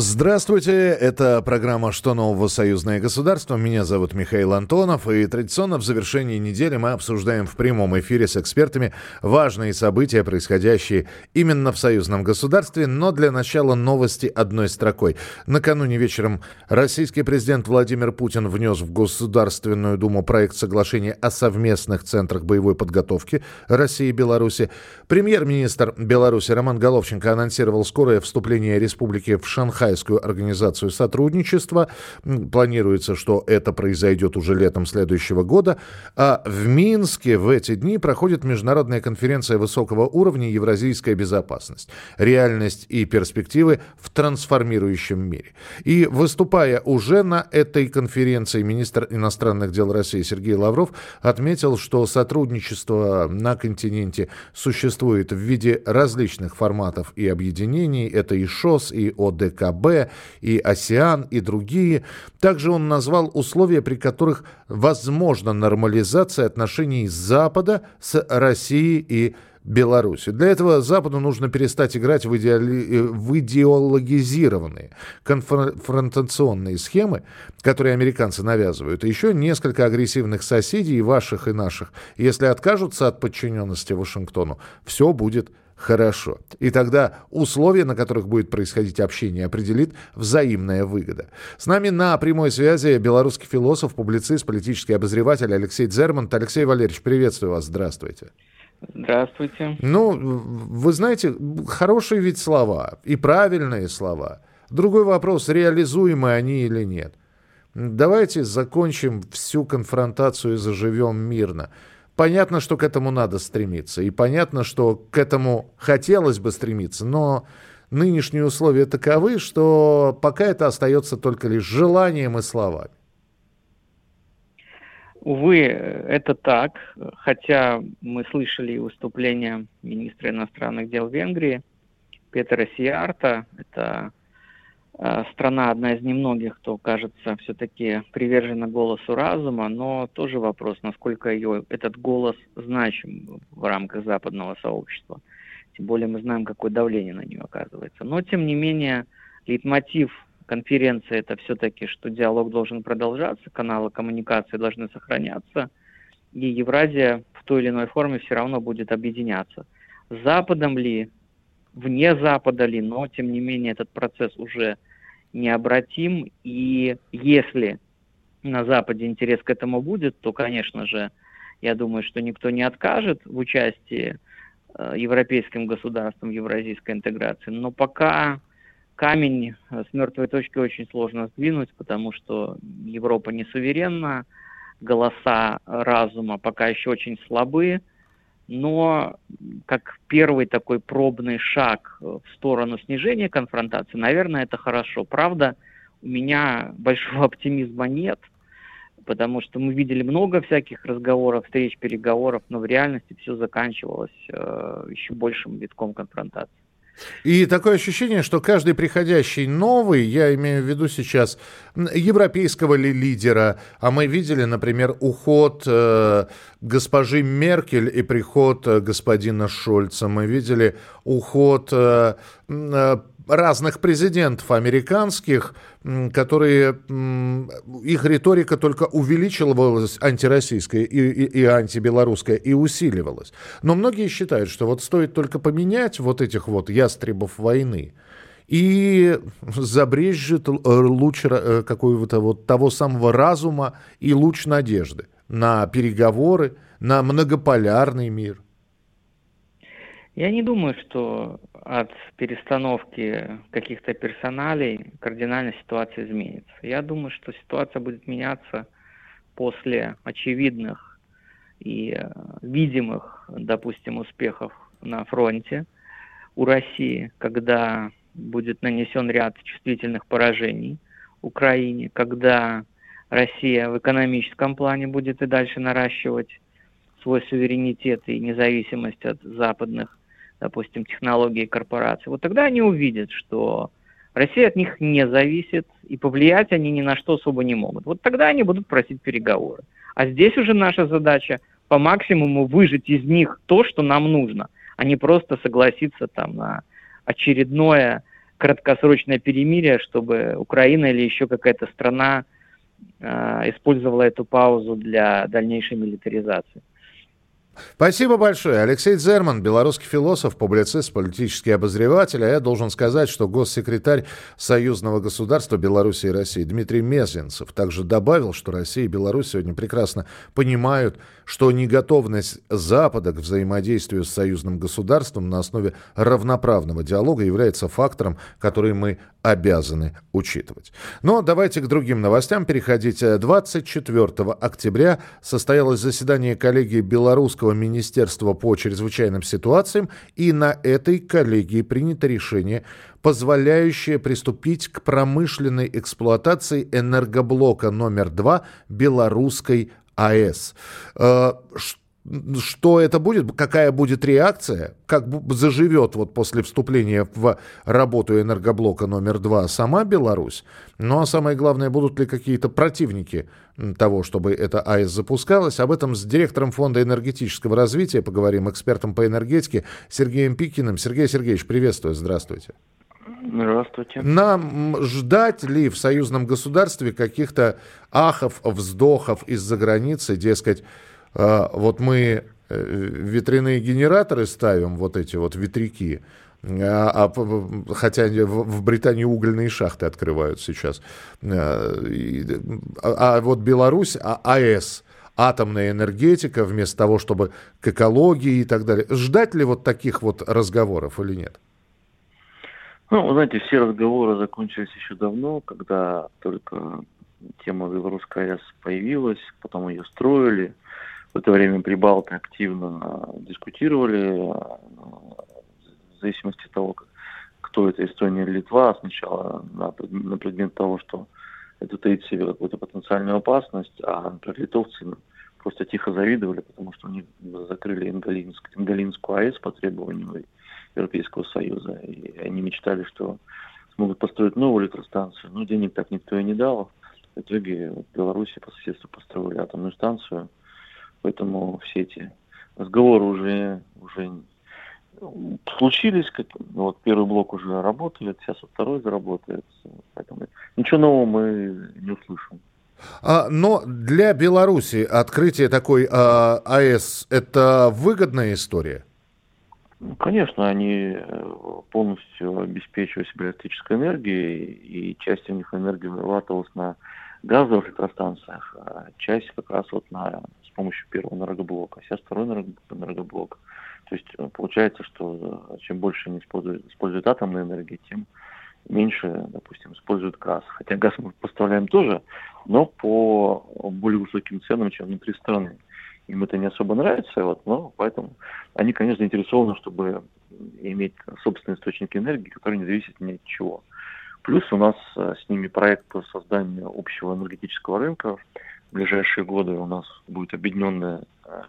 Здравствуйте, это программа «Что нового? Союзное государство». Меня зовут Михаил Антонов, и традиционно в завершении недели мы обсуждаем в прямом эфире с экспертами важные события, происходящие именно в союзном государстве, но для начала новости одной строкой. Накануне вечером российский президент Владимир Путин внес в Государственную Думу проект соглашения о совместных центрах боевой подготовки России и Беларуси. Премьер-министр Беларуси Роман Головченко анонсировал скорое вступление республики в Шанхай Шанхайскую организацию сотрудничества. Планируется, что это произойдет уже летом следующего года. А в Минске в эти дни проходит международная конференция высокого уровня «Евразийская безопасность. Реальность и перспективы в трансформирующем мире». И выступая уже на этой конференции, министр иностранных дел России Сергей Лавров отметил, что сотрудничество на континенте существует в виде различных форматов и объединений. Это и ШОС, и ОДКБ, ОАБ, и ОСИАН, и другие. Также он назвал условия, при которых возможна нормализация отношений Запада с Россией и Беларуси. Для этого Западу нужно перестать играть в, идеали... в идеологизированные конфронтационные схемы, которые американцы навязывают. И еще несколько агрессивных соседей, ваших и наших. Если откажутся от подчиненности Вашингтону, все будет хорошо. И тогда условия, на которых будет происходить общение, определит взаимная выгода. С нами на прямой связи белорусский философ, публицист, политический обозреватель Алексей Дзермант. Алексей Валерьевич, приветствую вас, здравствуйте. Здравствуйте. Ну, вы знаете, хорошие ведь слова и правильные слова. Другой вопрос, реализуемы они или нет. Давайте закончим всю конфронтацию и заживем мирно. Понятно, что к этому надо стремиться, и понятно, что к этому хотелось бы стремиться, но нынешние условия таковы, что пока это остается только лишь желанием и словами. Увы, это так, хотя мы слышали выступление министра иностранных дел Венгрии Петра Сиарта, это страна одна из немногих, кто, кажется, все-таки привержена голосу разума, но тоже вопрос, насколько ее, этот голос значим в рамках западного сообщества. Тем более мы знаем, какое давление на нее оказывается. Но, тем не менее, лейтмотив конференции это все-таки, что диалог должен продолжаться, каналы коммуникации должны сохраняться, и Евразия в той или иной форме все равно будет объединяться. С Западом ли, вне Запада ли, но, тем не менее, этот процесс уже необратим, и если на Западе интерес к этому будет, то, конечно же, я думаю, что никто не откажет в участии э, европейским государством в евразийской интеграции. Но пока камень с мертвой точки очень сложно сдвинуть, потому что Европа не суверенна, голоса разума пока еще очень слабы, но как первый такой пробный шаг в сторону снижения конфронтации, наверное, это хорошо. Правда, у меня большого оптимизма нет, потому что мы видели много всяких разговоров, встреч, переговоров, но в реальности все заканчивалось э, еще большим витком конфронтации. И такое ощущение, что каждый приходящий новый, я имею в виду сейчас европейского ли лидера, а мы видели, например, уход э, госпожи Меркель и приход э, господина Шольца, мы видели уход э, э, разных президентов американских, которые их риторика только увеличивалась антироссийская и, и, и антибелорусская и усиливалась. Но многие считают, что вот стоит только поменять вот этих вот ястребов войны, и забрежет луч э, какого-то вот того самого разума и луч надежды на переговоры, на многополярный мир. Я не думаю, что от перестановки каких-то персоналей кардинально ситуация изменится. Я думаю, что ситуация будет меняться после очевидных и э, видимых, допустим, успехов на фронте у России, когда будет нанесен ряд чувствительных поражений Украине, когда Россия в экономическом плане будет и дальше наращивать свой суверенитет и независимость от западных допустим, технологии корпораций, вот тогда они увидят, что Россия от них не зависит, и повлиять они ни на что особо не могут. Вот тогда они будут просить переговоры. А здесь уже наша задача по максимуму выжить из них то, что нам нужно. а не просто согласиться там на очередное краткосрочное перемирие, чтобы Украина или еще какая-то страна э, использовала эту паузу для дальнейшей милитаризации. Спасибо большое. Алексей Зерман, белорусский философ, публицист, политический обозреватель. А я должен сказать, что госсекретарь Союзного государства Беларуси и России Дмитрий Мезенцев также добавил, что Россия и Беларусь сегодня прекрасно понимают, что неготовность Запада к взаимодействию с союзным государством на основе равноправного диалога является фактором, который мы обязаны учитывать. Но давайте к другим новостям переходить. 24 октября состоялось заседание коллегии Белорусского министерства по чрезвычайным ситуациям, и на этой коллегии принято решение, позволяющее приступить к промышленной эксплуатации энергоблока номер 2 белорусской АЭС. Что это будет, какая будет реакция, как заживет вот после вступления в работу энергоблока номер два сама Беларусь. Ну а самое главное, будут ли какие-то противники того, чтобы эта АЭС запускалась. Об этом с директором Фонда энергетического развития поговорим, экспертом по энергетике Сергеем Пикиным. Сергей Сергеевич, приветствую, здравствуйте. Здравствуйте. Нам ждать ли в союзном государстве каких-то ахов, вздохов из-за границы, дескать, вот мы э, ветряные генераторы ставим, вот эти вот ветряки, а, а, хотя в, Британии угольные шахты открывают сейчас. А, а, а вот Беларусь, а, АЭС, атомная энергетика, вместо того, чтобы к экологии и так далее. Ждать ли вот таких вот разговоров или нет? Ну, вы знаете, все разговоры закончились еще давно, когда только тема Белорусской АЭС появилась, потом ее строили – в это время прибалты активно а, дискутировали, а, в зависимости от того, кто это, Эстония или Литва, сначала на, на предмет того, что это таит в себе какую-то потенциальную опасность, а, например, литовцы просто тихо завидовали, потому что они закрыли Ингалинск, Ингалинскую АЭС по требованию Европейского Союза, и они мечтали, что смогут построить новую электростанцию, но денег так никто и не дал. В итоге в Беларуси по соседству построили атомную станцию, Поэтому все эти разговоры уже, уже случились. Как, ну, вот первый блок уже работает, сейчас вот второй заработает. Поэтому ничего нового мы не услышим. А, но для Беларуси открытие такой а, АЭС – это выгодная история? Ну, конечно, они э, полностью обеспечивают себя электрической энергией, и часть у них энергии вырабатывалась на газовых электростанциях, а часть как раз вот на помощью первого энергоблока, а сейчас второй энергоблок. То есть э, получается, что э, чем больше они используют, используют атомную энергию, тем меньше, допустим, используют газ. Хотя газ мы поставляем тоже, но по более высоким ценам, чем внутри страны. Им это не особо нравится, вот, но поэтому они, конечно, заинтересованы, чтобы иметь собственные источники энергии, которые не зависят ни от чего. Плюс у нас э, с ними проект по созданию общего энергетического рынка, в ближайшие годы у нас будет объединенная э,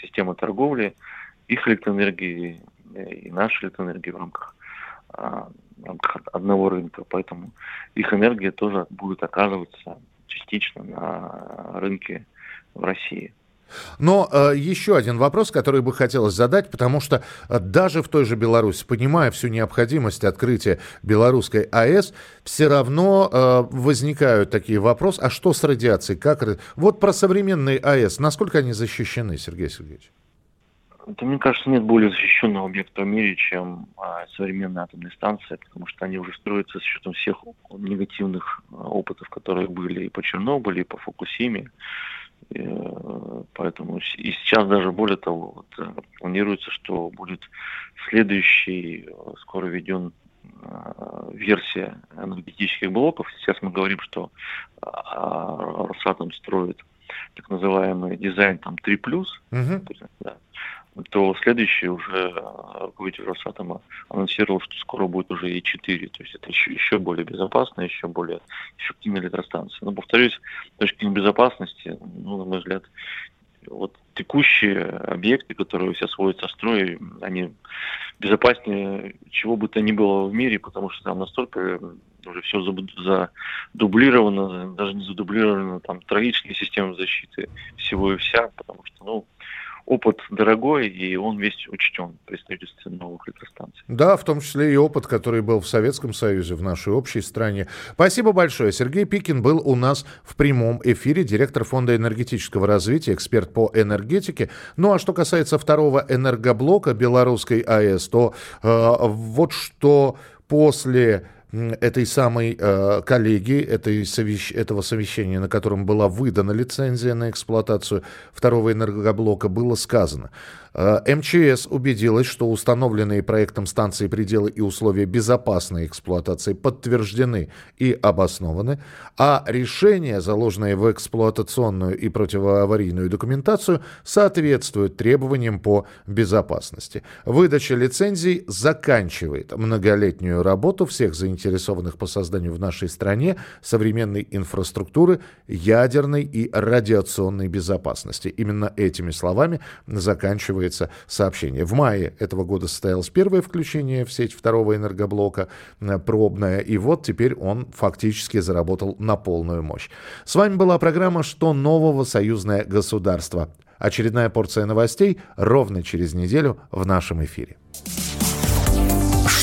система торговли их электроэнергии и нашей электроэнергии в рамках, э, в рамках одного рынка. Поэтому их энергия тоже будет оказываться частично на рынке в России. Но э, еще один вопрос, который бы хотелось задать, потому что э, даже в той же Беларуси, понимая всю необходимость открытия белорусской АЭС, все равно э, возникают такие вопросы, а что с радиацией? Как... Вот про современные АЭС, насколько они защищены, Сергей Сергеевич? Это, мне кажется, нет более защищенного объекта в мире, чем а, современная атомная станция, потому что они уже строятся с учетом всех негативных а, опытов, которые были и по Чернобылю, и по Фукусиме. Э, поэтому и сейчас даже более того, вот, э, планируется, что будет следующий, э, скоро введен версия энергетических блоков. Сейчас мы говорим, что Росатом строит так называемый дизайн там 3+, угу. да, то следующий уже руководитель Росатома анонсировал, что скоро будет уже и 4, то есть это еще, еще более безопасно, еще более эффективная электростанция. Но, повторюсь, с точки безопасности, ну, на мой взгляд, вот текущие объекты, которые сейчас сводятся строй, они безопаснее чего бы то ни было в мире, потому что там настолько уже все задублировано, даже не задублировано, там трагические системы защиты всего и вся, потому что, ну, опыт дорогой, и он весь учтен при строительстве новых электростанций. Да, в том числе и опыт, который был в Советском Союзе, в нашей общей стране. Спасибо большое. Сергей Пикин был у нас в прямом эфире, директор Фонда энергетического развития, эксперт по энергетике. Ну а что касается второго энергоблока белорусской АЭС, то э, вот что после этой самой э, коллегии, этой совещ... этого совещания, на котором была выдана лицензия на эксплуатацию второго энергоблока, было сказано. Э, МЧС убедилась, что установленные проектом станции пределы и условия безопасной эксплуатации подтверждены и обоснованы, а решения, заложенные в эксплуатационную и противоаварийную документацию, соответствуют требованиям по безопасности. Выдача лицензий заканчивает многолетнюю работу всех заинтересованных по созданию в нашей стране современной инфраструктуры ядерной и радиационной безопасности. Именно этими словами заканчивает заканчивается сообщение. В мае этого года состоялось первое включение в сеть второго энергоблока, э, пробное, и вот теперь он фактически заработал на полную мощь. С вами была программа «Что нового? Союзное государство». Очередная порция новостей ровно через неделю в нашем эфире.